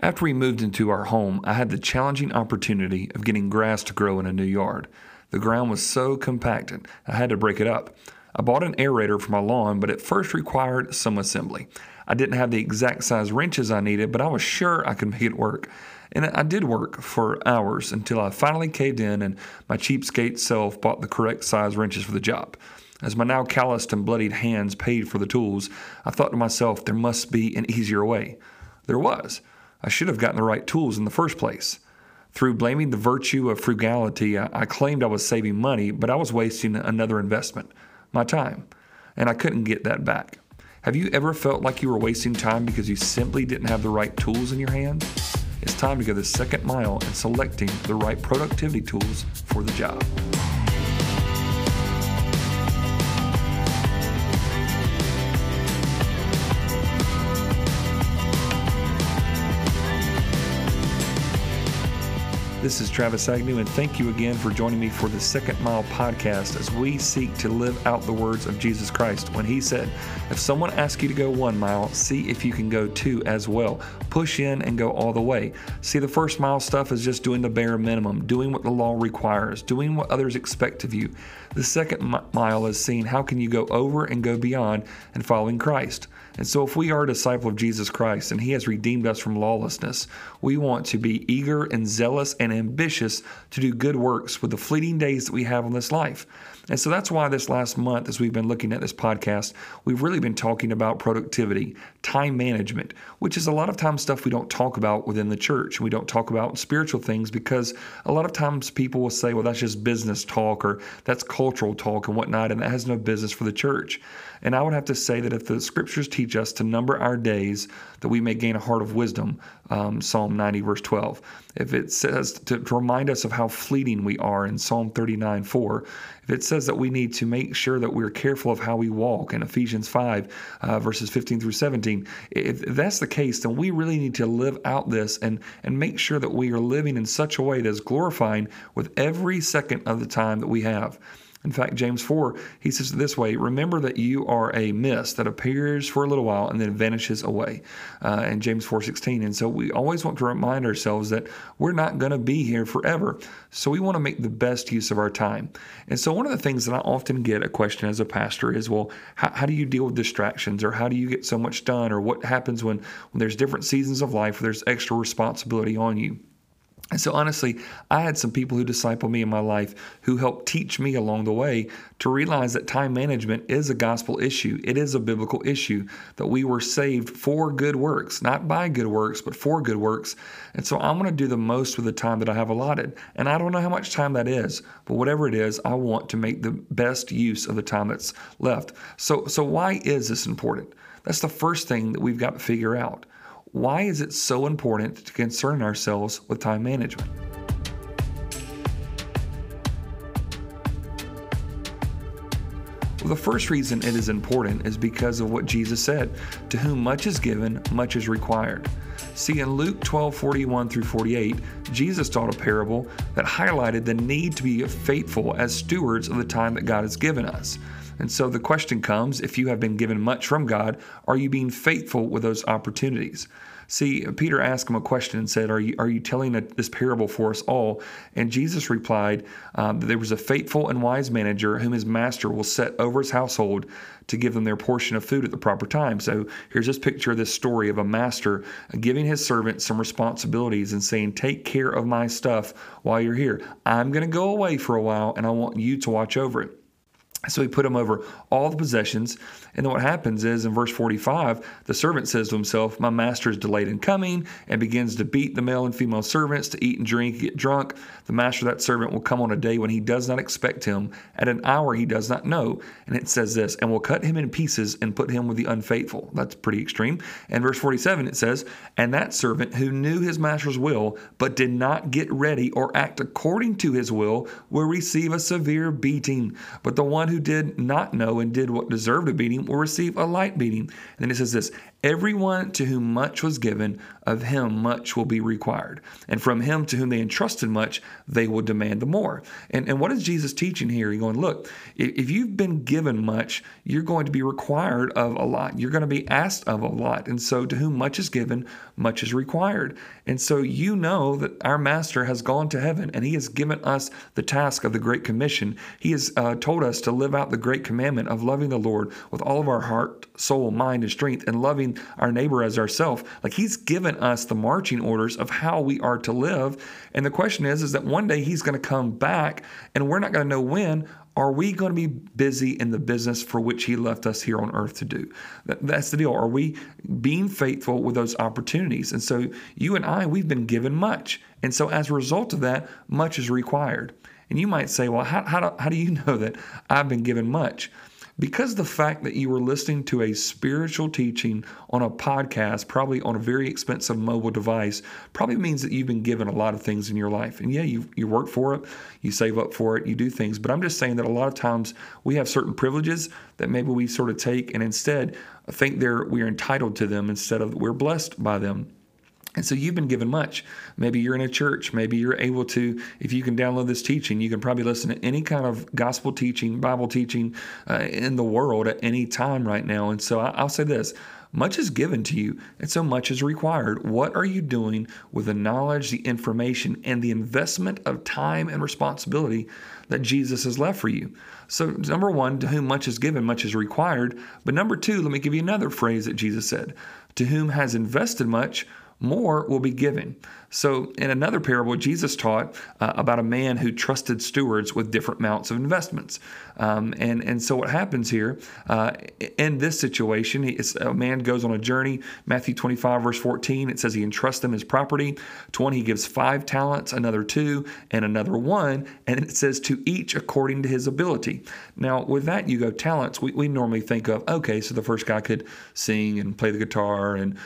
After we moved into our home, I had the challenging opportunity of getting grass to grow in a new yard. The ground was so compacted, I had to break it up. I bought an aerator for my lawn, but it first required some assembly. I didn't have the exact size wrenches I needed, but I was sure I could make it work. And I did work for hours until I finally caved in and my cheapskate self bought the correct size wrenches for the job. As my now calloused and bloodied hands paid for the tools, I thought to myself there must be an easier way. There was. I should have gotten the right tools in the first place. Through blaming the virtue of frugality, I, claimed I was saving money, but I was wasting another investment my time. And I couldn't get that back. Have you ever felt like you were wasting time because you simply didn't have the right tools in your hands? It's time to go the second mile in selecting the right productivity tools for the job. This is Travis Agnew, and thank you again for joining me for the Second Mile podcast as we seek to live out the words of Jesus Christ when he said, If someone asks you to go one mile, see if you can go two as well. Push in and go all the way. See, the first mile stuff is just doing the bare minimum, doing what the law requires, doing what others expect of you. The second mile is seeing how can you go over and go beyond and following Christ. And so, if we are a disciple of Jesus Christ and He has redeemed us from lawlessness, we want to be eager and zealous and ambitious to do good works with the fleeting days that we have on this life. And so that's why this last month, as we've been looking at this podcast, we've really been talking about productivity, time management, which is a lot of times stuff we don't talk about within the church. We don't talk about spiritual things because a lot of times people will say, well, that's just business talk or that's cultural talk and whatnot, and that has no business for the church. And I would have to say that if the scriptures teach us to number our days that we may gain a heart of wisdom, um, Psalm 90, verse 12, if it says to, to remind us of how fleeting we are in Psalm 39, 4, if it says that we need to make sure that we're careful of how we walk in Ephesians 5, uh, verses 15 through 17, if that's the case, then we really need to live out this and, and make sure that we are living in such a way that is glorifying with every second of the time that we have. In fact, James 4, he says it this way Remember that you are a mist that appears for a little while and then vanishes away. Uh, in James 4 16. And so we always want to remind ourselves that we're not going to be here forever. So we want to make the best use of our time. And so one of the things that I often get a question as a pastor is well, how, how do you deal with distractions or how do you get so much done or what happens when, when there's different seasons of life where there's extra responsibility on you? And so, honestly, I had some people who disciple me in my life who helped teach me along the way to realize that time management is a gospel issue. It is a biblical issue that we were saved for good works, not by good works, but for good works. And so, I'm going to do the most with the time that I have allotted. And I don't know how much time that is, but whatever it is, I want to make the best use of the time that's left. So, so why is this important? That's the first thing that we've got to figure out. Why is it so important to concern ourselves with time management? Well, the first reason it is important is because of what Jesus said To whom much is given, much is required. See, in Luke 12 41 through 48, Jesus taught a parable that highlighted the need to be faithful as stewards of the time that God has given us. And so the question comes if you have been given much from God, are you being faithful with those opportunities? See, Peter asked him a question and said, Are you, are you telling a, this parable for us all? And Jesus replied um, that there was a faithful and wise manager whom his master will set over his household to give them their portion of food at the proper time. So here's this picture of this story of a master giving his servant some responsibilities and saying, Take care of my stuff while you're here. I'm going to go away for a while and I want you to watch over it. So he put him over all the possessions. And then what happens is in verse 45, the servant says to himself, My master is delayed in coming, and begins to beat the male and female servants to eat and drink, get drunk. The master of that servant will come on a day when he does not expect him, at an hour he does not know. And it says this, and will cut him in pieces and put him with the unfaithful. That's pretty extreme. And verse 47, it says, And that servant who knew his master's will, but did not get ready or act according to his will, will receive a severe beating. But the one who who did not know and did what deserved a beating will receive a light beating. And then it says this, Everyone to whom much was given, of him much will be required. And from him to whom they entrusted much, they will demand the more. And, and what is Jesus teaching here? He's going, look, if you've been given much, you're going to be required of a lot. You're going to be asked of a lot. And so to whom much is given, much is required. And so you know that our master has gone to heaven and he has given us the task of the Great Commission. He has uh, told us to live out the great commandment of loving the Lord with all of our heart, soul, mind, and strength, and loving our neighbor as ourselves. Like he's given us the marching orders of how we are to live. And the question is, is that one day he's going to come back and we're not going to know when. Are we going to be busy in the business for which He left us here on earth to do? That's the deal. Are we being faithful with those opportunities? And so, you and I, we've been given much. And so, as a result of that, much is required. And you might say, well, how, how, do, how do you know that I've been given much? Because the fact that you were listening to a spiritual teaching on a podcast, probably on a very expensive mobile device, probably means that you've been given a lot of things in your life. And yeah, you, you work for it, you save up for it, you do things. But I'm just saying that a lot of times we have certain privileges that maybe we sort of take and instead think they're we're entitled to them instead of we're blessed by them. And so you've been given much. Maybe you're in a church. Maybe you're able to, if you can download this teaching, you can probably listen to any kind of gospel teaching, Bible teaching uh, in the world at any time right now. And so I'll say this much is given to you, and so much is required. What are you doing with the knowledge, the information, and the investment of time and responsibility that Jesus has left for you? So, number one, to whom much is given, much is required. But number two, let me give you another phrase that Jesus said To whom has invested much, more will be given. So, in another parable, Jesus taught uh, about a man who trusted stewards with different amounts of investments. Um, and, and so, what happens here uh, in this situation, a man goes on a journey. Matthew 25, verse 14, it says he entrusts them his property. To one, he gives five talents, another two, and another one. And it says to each according to his ability. Now, with that, you go talents. We, we normally think of, okay, so the first guy could sing and play the guitar and,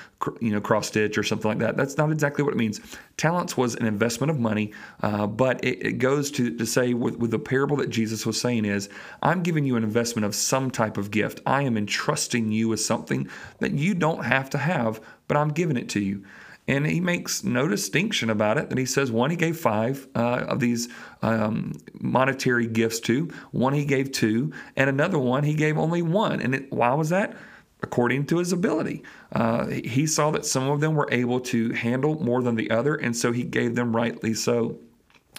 you know, cross stitch or something like that. That's not exactly what it means. Talents was an investment of money, uh, but it, it, goes to, to say with, with the parable that Jesus was saying is, I'm giving you an investment of some type of gift. I am entrusting you with something that you don't have to have, but I'm giving it to you. And he makes no distinction about it. That he says one he gave five uh, of these um, monetary gifts to, one he gave two, and another one he gave only one. And it, why was that? According to his ability. Uh, he saw that some of them were able to handle more than the other, and so he gave them rightly so.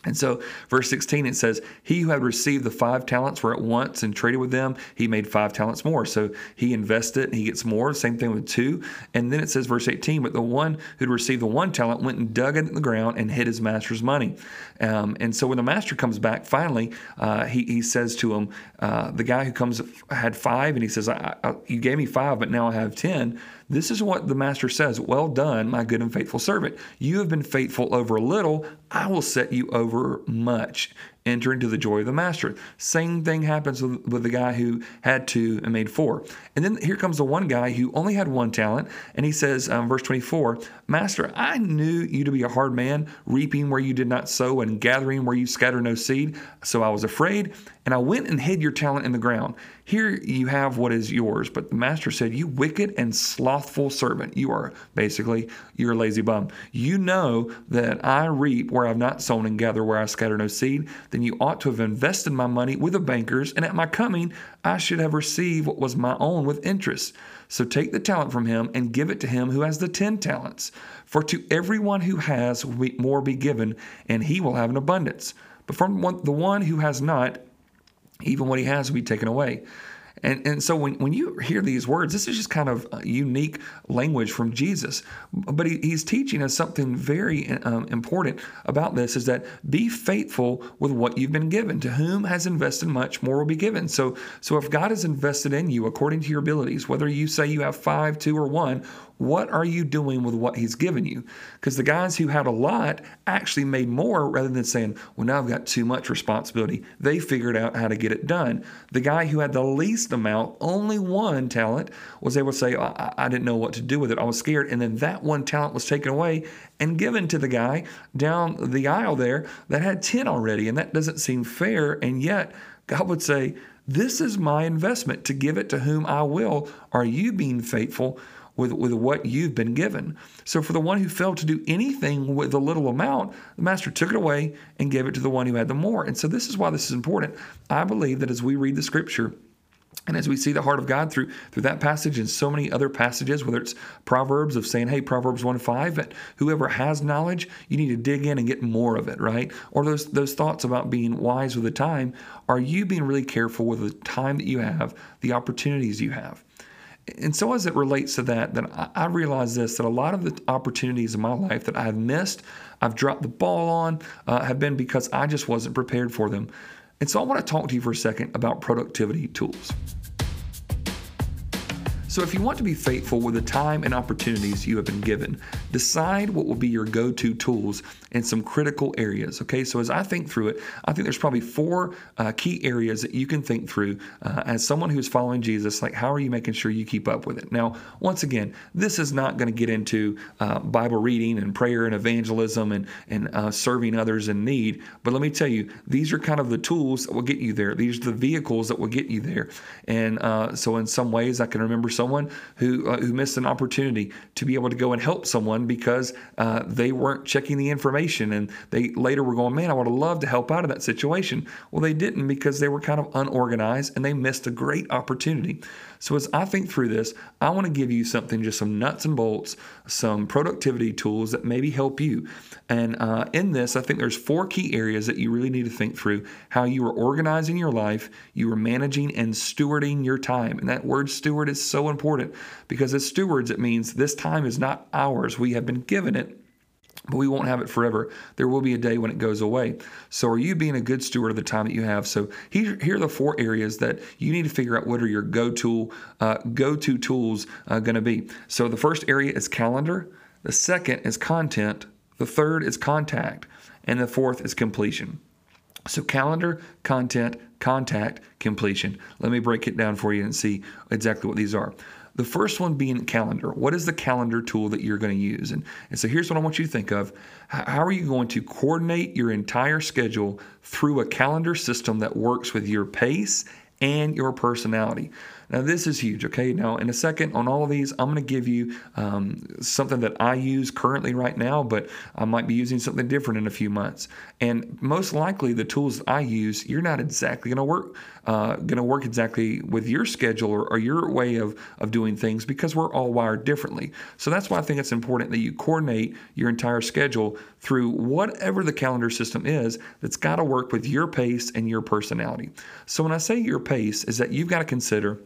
And so, verse 16, it says, He who had received the five talents were at once and traded with them. He made five talents more. So he invested and he gets more. Same thing with two. And then it says, verse 18, But the one who'd received the one talent went and dug it in the ground and hid his master's money. Um, and so when the master comes back, finally, uh, he, he says to him, uh, The guy who comes had five, and he says, I, I, You gave me five, but now I have 10. This is what the master says Well done, my good and faithful servant. You have been faithful over a little, I will set you over much enter into the joy of the master. Same thing happens with, with, the guy who had two and made four. And then here comes the one guy who only had one talent, and he says, um, verse 24, Master, I knew you to be a hard man, reaping where you did not sow and gathering where you scattered no seed. So I was afraid, and I went and hid your talent in the ground. Here you have what is yours. But the master said, You wicked and slothful servant. You are basically, you're a lazy bum. You know that I reap where I've not sown and gather where I scatter no seed then you ought to have invested my money with the bankers, and at my coming I should have received what was my own with interest. So take the talent from him and give it to him who has the ten talents. For to everyone who has more be given, and he will have an abundance. But from the one who has not, even what he has will be taken away. And, and so when, when you hear these words, this is just kind of unique language from Jesus. But he, he's teaching us something very um, important about this is that be faithful with what you've been given. To whom has invested much, more will be given. So, so if God has invested in you according to your abilities, whether you say you have five, two, or one, what are you doing with what he's given you? Because the guys who had a lot actually made more rather than saying, well, now I've got too much responsibility. They figured out how to get it done. The guy who had the least amount, only one talent, was able to say, I, I didn't know what to do with it. I was scared. And then that one talent was taken away and given to the guy down the aisle there that had 10 already. And that doesn't seem fair. And yet, God would say, This is my investment to give it to whom I will. Are you being faithful? With, with what you've been given. So for the one who failed to do anything with a little amount, the master took it away and gave it to the one who had the more. And so this is why this is important. I believe that as we read the scripture, and as we see the heart of God through through that passage and so many other passages, whether it's Proverbs of saying, hey, Proverbs 1 5, that whoever has knowledge, you need to dig in and get more of it, right? Or those those thoughts about being wise with the time. Are you being really careful with the time that you have, the opportunities you have? And so, as it relates to that, then I realize this that a lot of the opportunities in my life that I've missed, I've dropped the ball on, uh, have been because I just wasn't prepared for them. And so I want to talk to you for a second about productivity tools. So, if you want to be faithful with the time and opportunities you have been given, decide what will be your go to tools in some critical areas. Okay, so as I think through it, I think there's probably four uh, key areas that you can think through uh, as someone who's following Jesus. Like, how are you making sure you keep up with it? Now, once again, this is not going to get into uh, Bible reading and prayer and evangelism and, and uh, serving others in need, but let me tell you, these are kind of the tools that will get you there. These are the vehicles that will get you there. And uh, so, in some ways, I can remember someone who uh, who missed an opportunity to be able to go and help someone because uh, they weren't checking the information, and they later were going, "Man, I would have loved to help out of that situation." Well, they didn't because they were kind of unorganized and they missed a great opportunity. So as I think through this, I want to give you something, just some nuts and bolts, some productivity tools that maybe help you. And uh, in this, I think there's four key areas that you really need to think through: how you are organizing your life, you are managing and stewarding your time. And that word steward is so important because as stewards, it means this time is not ours. We have been given it but we won't have it forever. There will be a day when it goes away. So, are you being a good steward of the time that you have? So, here, here are the four areas that you need to figure out what are your go-to uh, go-to tools uh, going to be. So, the first area is calendar. The second is content. The third is contact, and the fourth is completion. So, calendar, content, contact, completion. Let me break it down for you and see exactly what these are. The first one being calendar. What is the calendar tool that you're going to use? And, and so here's what I want you to think of. How are you going to coordinate your entire schedule through a calendar system that works with your pace and your personality? Now, this is huge, okay? Now, in a second, on all of these, I'm going to give you um, something that I use currently right now, but I might be using something different in a few months. And most likely, the tools that I use, you're not exactly going to work uh, going to work exactly with your schedule or, or your way of, of doing things because we're all wired differently. So that's why I think it's important that you coordinate your entire schedule through whatever the calendar system is that's got to work with your pace and your personality. So when I say your pace, is that you've got to consider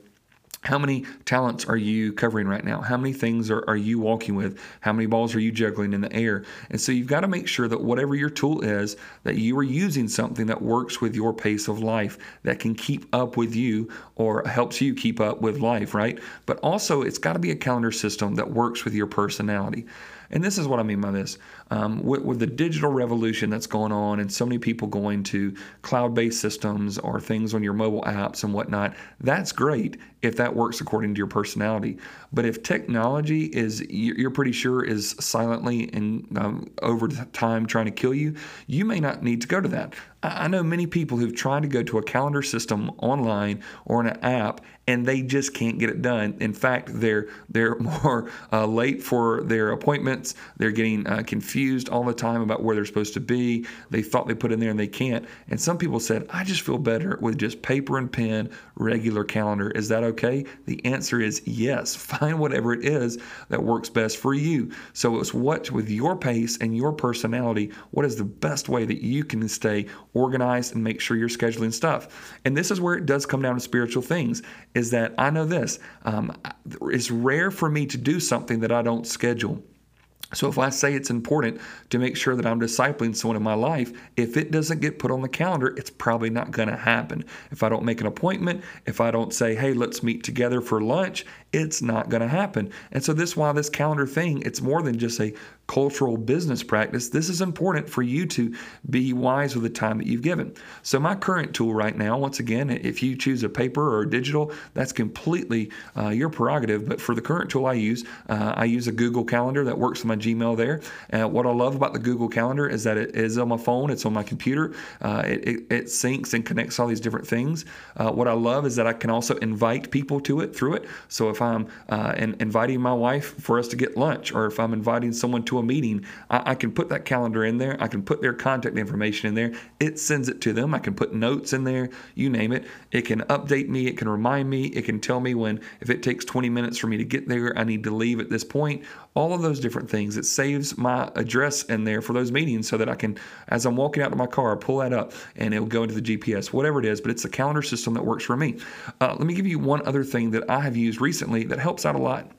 how many talents are you covering right now? How many things are, are you walking with? How many balls are you juggling in the air? And so you've got to make sure that whatever your tool is, that you are using something that works with your pace of life, that can keep up with you or helps you keep up with life, right? But also, it's got to be a calendar system that works with your personality. And this is what I mean by this. Um, with, with, the digital revolution that's going on and so many people going to cloud based systems or things on your mobile apps and whatnot, that's great if that works according to your personality. But if technology is, you're pretty sure, is silently and um, over time trying to kill you, you may not need to go to that. I know many people who've tried to go to a calendar system online or an app and they just can't get it done. In fact, they're they're more uh, late for their appointments. They're getting uh, confused all the time about where they're supposed to be. They thought they put in there and they can't. And some people said, "I just feel better with just paper and pen, regular calendar." Is that okay? The answer is yes. Find whatever it is that works best for you. So it's what with your pace and your personality, what is the best way that you can stay organized and make sure you're scheduling stuff. And this is where it does come down to spiritual things is that I know this. Um, it's rare for me to do something that I don't schedule. So if I say it's important to make sure that I'm discipling someone in my life, if it doesn't get put on the calendar, it's probably not going to happen. If I don't make an appointment, if I don't say, "Hey, let's meet together for lunch," it's not going to happen. And so this why this calendar thing, it's more than just a cultural business practice. This is important for you to be wise with the time that you've given. So my current tool right now, once again, if you choose a paper or digital, that's completely uh, your prerogative. But for the current tool I use, uh, I use a Google Calendar that works with my Gmail there. Uh, what I love about the Google Calendar is that it is on my phone, it's on my computer, uh, it, it, it, syncs and connects all these different things. Uh, what I love is that I can also invite people to it through it. So if I'm uh, in, inviting my wife for us to get lunch, or if I'm inviting someone to a meeting, I, I can put that calendar in there. I can put their contact information in there. It sends it to them. I can put notes in there, you name it. It can update me, it can remind me, it can tell me when, if it takes 20 minutes for me to get there, I need to leave at this point. All of those different things. It saves my address in there for those meetings so that I can, as I'm walking out to my car, pull that up and it'll go into the GPS, whatever it is, but it's a calendar system that works for me. Uh, let me give you one other thing that I have used recently that helps out a lot.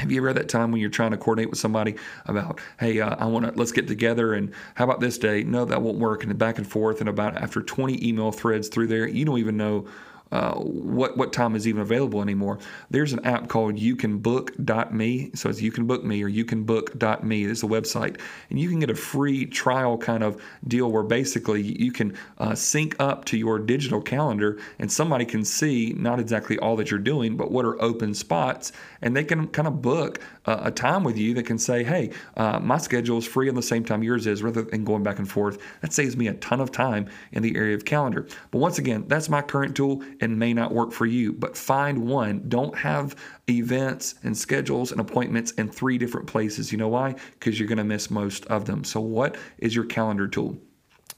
Have you ever had that time when you're trying to coordinate with somebody about, hey, uh, I want to let's get together and how about this day? No, that won't work, and back and forth, and about after 20 email threads through there, you don't even know uh, what what time is even available anymore. There's an app called You Can YouCanBook.me, so it's You Can Book Me or You Can YouCanBook.me. This is a website, and you can get a free trial kind of deal where basically you can uh, sync up to your digital calendar, and somebody can see not exactly all that you're doing, but what are open spots, and they can kind of book uh, a time with you that can say, hey, uh, my schedule is free on the same time yours is, rather than going back and forth. That saves me a ton of time in the area of calendar. But once again, that's my current tool and may not work for you, but find one. Don't have events and schedules and appointments in three different places. You know why? Because you're going to miss most of them. So, what is your calendar tool?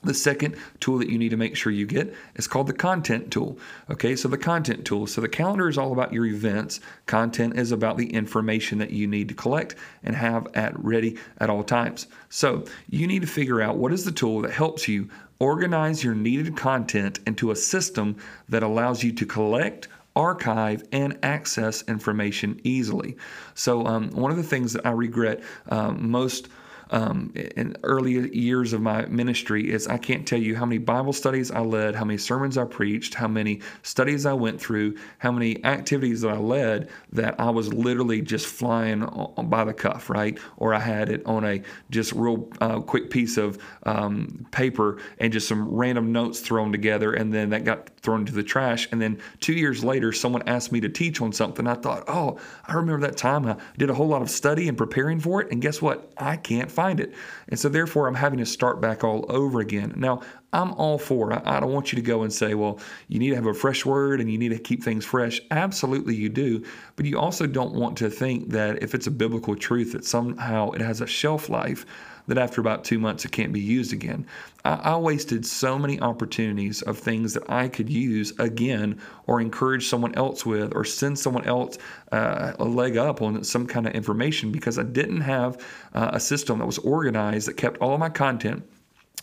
The second tool that you need to make sure you get is called the content tool. Okay, so the content tool. So the calendar is all about your events. Content is about the information that you need to collect and have at ready at all times. So you need to figure out what is the tool that helps you organize your needed content into a system that allows you to collect, archive and access information easily. So, um, one of the things that I regret um, most um, in early years of my ministry is I can't tell you how many Bible studies I led, how many sermons I preached, how many studies I went through, how many activities that I led that I was literally just flying by the cuff, right? Or I had it on a just real uh, quick piece of um, paper and just some random notes thrown together, and then that got thrown into the trash. And then two years later, someone asked me to teach on something. I thought, oh, I remember that time I did a whole lot of study and preparing for it, and guess what? I can't find it. And so therefore, I'm having to start back all over again. Now, I'm all for it. I don't want you to go and say, well, you need to have a fresh word and you need to keep things fresh. Absolutely, you do. But you also don't want to think that if it's a biblical truth, that somehow it has a shelf life that after about two months it can't be used again. I, I, wasted so many opportunities of things that I could use again or encourage someone else with or send someone else uh, a leg up on some kind of information because I didn't have uh, a system that was organized that kept all of my content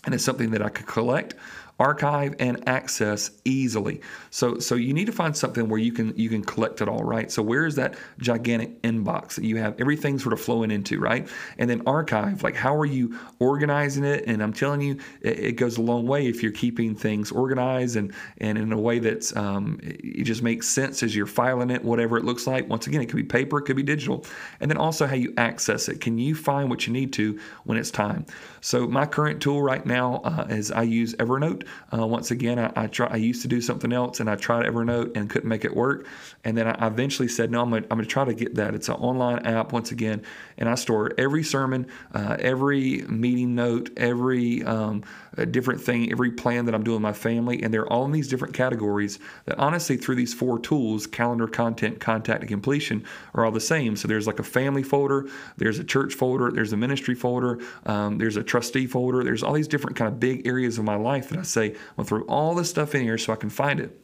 and it's something that I could collect archive and access easily. So so you need to find something where you can you can collect it all, right? So where is that gigantic inbox that you have everything sort of flowing into, right? And then archive, like how are you organizing it? And I'm telling you, it, it goes a long way if you're keeping things organized and and in a way that's um, it just makes sense as you're filing it, whatever it looks like. Once again, it could be paper, it could be digital, and then also how you access it. Can you find what you need to when it's time? So my current tool right now uh, is I use Evernote. Uh, once again, I, I, try. I used to do something else, and I tried Evernote and couldn't make it work. And then I eventually said, "No, I'm going to try to get that." It's an online app once again, and I store every sermon, uh, every meeting note, every um, different thing, every plan that I'm doing with my family, and they're all in these different categories. That honestly, through these four tools, calendar, content, contact, and completion, are all the same. So there's like a family folder, there's a church folder, there's a ministry folder, um, there's a trustee folder. There's all these different kind of big areas of my life that I say, I'm gonna throw all this stuff in here so I can find it.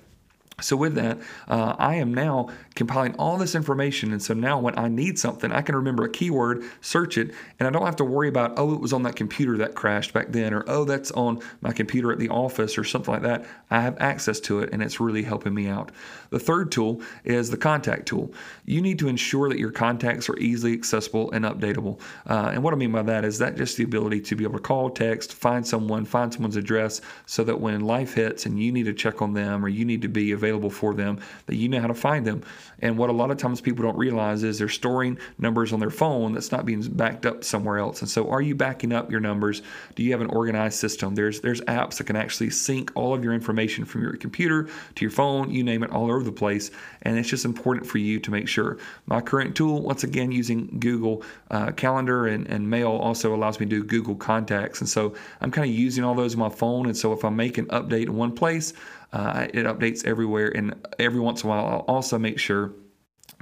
So, with that, uh, I am now compiling all this information. And so now when I need something, I can remember a keyword, search it, and I don't have to worry about, oh, it was on that computer that crashed back then, or oh, that's on my computer at the office, or something like that. I have access to it, and it's really helping me out. The third tool is the contact tool. You need to ensure that your contacts are easily accessible and updatable. Uh, and what I mean by that is that just the ability to be able to call, text, find someone, find someone's address, so that when life hits and you need to check on them or you need to be available, available for them, that you know how to find them. And what a lot of times people don't realize is they're storing numbers on their phone that's not being backed up somewhere else. And so, are you backing up your numbers? Do you have an organized system? There's there's apps that can actually sync all of your information from your computer to your phone, you name it, all over the place. And it's just important for you to make sure. My current tool, once again, using Google uh, Calendar and, and Mail, also allows me to do Google Contacts. And so, I'm kind of using all those on my phone. And so, if I make an update in one place, Uh, it updates everywhere. And every once in a while, I'll also make sure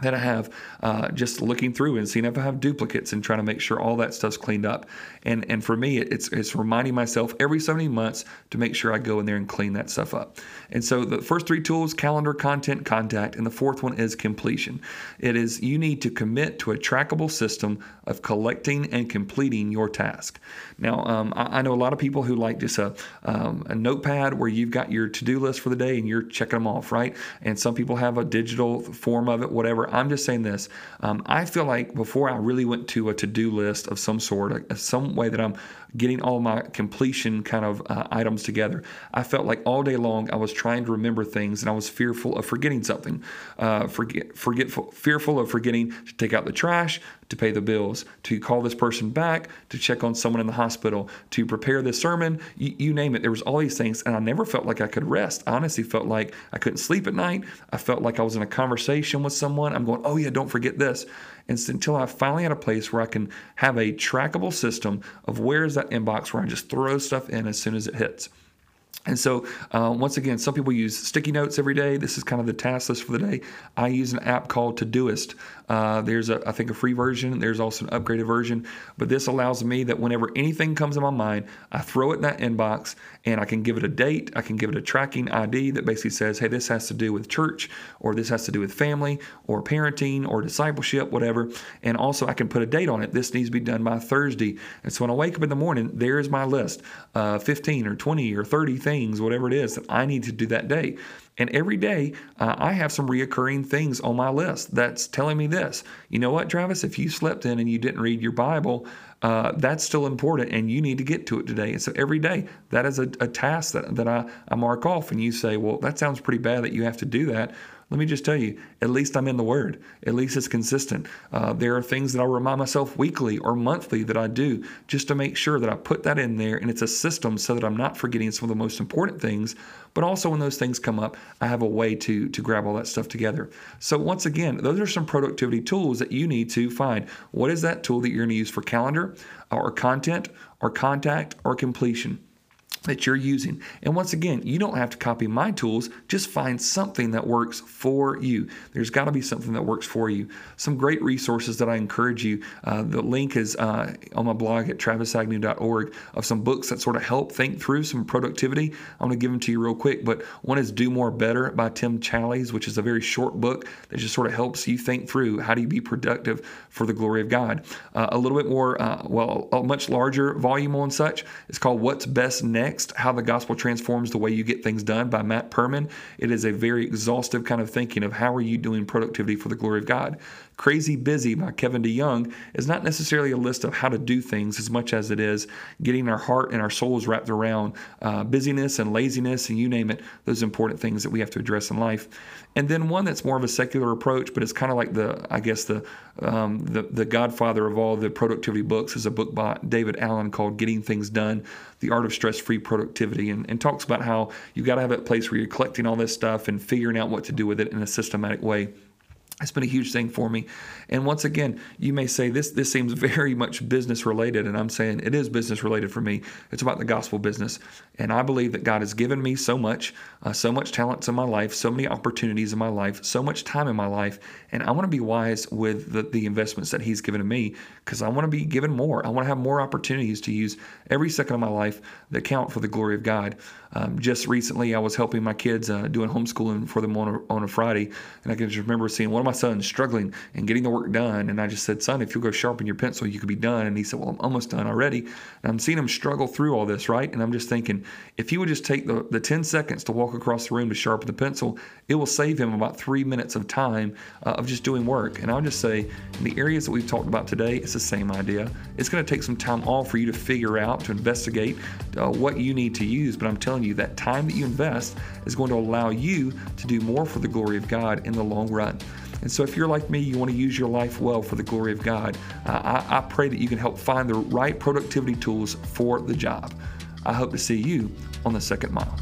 that I have uh, just looking through and seeing if I have duplicates and trying to make sure all that stuff's cleaned up. And and for me, it's it's reminding myself every so many months to make sure I go in there and clean that stuff up. And so the first three tools: calendar, content, contact, and the fourth one is completion. It is you need to commit to a trackable system of collecting and completing your task. Now, um, I, I, know a lot of people who like just a um, a notepad where you've got your to do list for the day and you're checking them off, right? And some people have a digital form of it, whatever. I'm just saying this. Um, I feel like before I really went to a to do list of some sort, some way that I'm getting all my completion kind of uh, items together, I felt like all day long I was trying to remember things and I was fearful of forgetting something. Uh, forget, forgetful, fearful of forgetting to take out the trash, to pay the bills, to call this person back, to check on someone in the hospital, to prepare this sermon, you, you, name it. There was all these things, and I never felt like I could rest. I honestly felt like I couldn't sleep at night. I felt like I was in a conversation with someone. I'm going, oh yeah, don't forget this. And so until I finally had a place where I can have a trackable system of where is that inbox where I just throw stuff in as soon as it hits. And so, uh, once again, some people use sticky notes every day. This is kind of the task list for the day. I use an app called Todoist. Uh, there's, a, I think, a free version. There's also an upgraded version. But this allows me that whenever anything comes in my mind, I throw it in that inbox and I can give it a date. I can give it a tracking ID that basically says, hey, this has to do with church or this has to do with family or parenting or discipleship, whatever. And also, I can put a date on it. This needs to be done by Thursday. And so when I wake up in the morning, there's my list uh, 15 or 20 or 30 things, whatever it is that I need to do that day. And every day, uh, I have some reoccurring things on my list that's telling me this. You know what, Travis? If you slept in and you didn't read your Bible, uh, that's still important and you need to get to it today. And so every day, that is a, a task that, that I, I mark off. And you say, well, that sounds pretty bad that you have to do that. Let me just tell you, at least I'm in the Word. At least it's consistent. Uh, there are things that I'll remind myself weekly or monthly that I do just to make sure that I put that in there and it's a system so that I'm not forgetting some of the most important things. But also, when those things come up, I have a way to, to grab all that stuff together. So, once again, those are some productivity tools that you need to find. What is that tool that you're going to use for calendar or content or contact or completion? That you're using. And once again, you don't have to copy my tools, just find something that works for you. There's got to be something that works for you. Some great resources that I encourage you. Uh, the link is uh, on my blog at travisagnew.org of some books that sort of help think through some productivity. I'm going to give them to you real quick, but one is Do More Better by Tim Challies, which is a very short book that just sort of helps you think through how do you be productive for the glory of God. Uh, a little bit more, uh, well, a much larger volume on such. It's called What's Best Next Next How the Gospel Transforms the Way You Get Things Done by Matt Perman. It is a very exhaustive kind of thinking of how are you doing productivity for the glory of God. Crazy Busy by Kevin DeYoung is not necessarily a list of how to do things as much as it is getting our heart and our souls wrapped around uh, busyness and laziness and you name it, those important things that we have to address in life. And then one that's more of a secular approach, but it's kind of like the, I guess, the, um, the, the godfather of all the productivity books is a book by David Allen called Getting Things Done The Art of Stress Free Productivity, and, and talks about how you've got to have a place where you're collecting all this stuff and figuring out what to do with it in a systematic way. It's been a huge thing for me. And once again, you may say this this seems very much business related and I'm saying it is business related for me. It's about the gospel business. And I believe that God has given me so much, uh, so much talents in my life, so many opportunities in my life, so much time in my life, and I want to be wise with the, the investments that he's given to me because I want to be given more. I want to have more opportunities to use every second of my life that count for the glory of God. Um, just recently, I was helping my kids uh, doing homeschooling for them on a, on a Friday, and I can just remember seeing one my son's struggling and getting the work done. And I just said, Son, if you'll go sharpen your pencil, you could be done. And he said, Well, I'm almost done already. And I'm seeing him struggle through all this, right? And I'm just thinking, if he would just take the, the 10 seconds to walk across the room to sharpen the pencil, it will save him about three minutes of time uh, of just doing work. And I'll just say, in the areas that we've talked about today, it's the same idea. It's going to take some time off for you to figure out, to investigate uh, what you need to use. But I'm telling you, that time that you invest is going to allow you to do more for the glory of God in the long run. And so, if you're like me, you want to use your life well for the glory of God, uh, I, I pray that you can help find the right productivity tools for the job. I hope to see you on the second mile.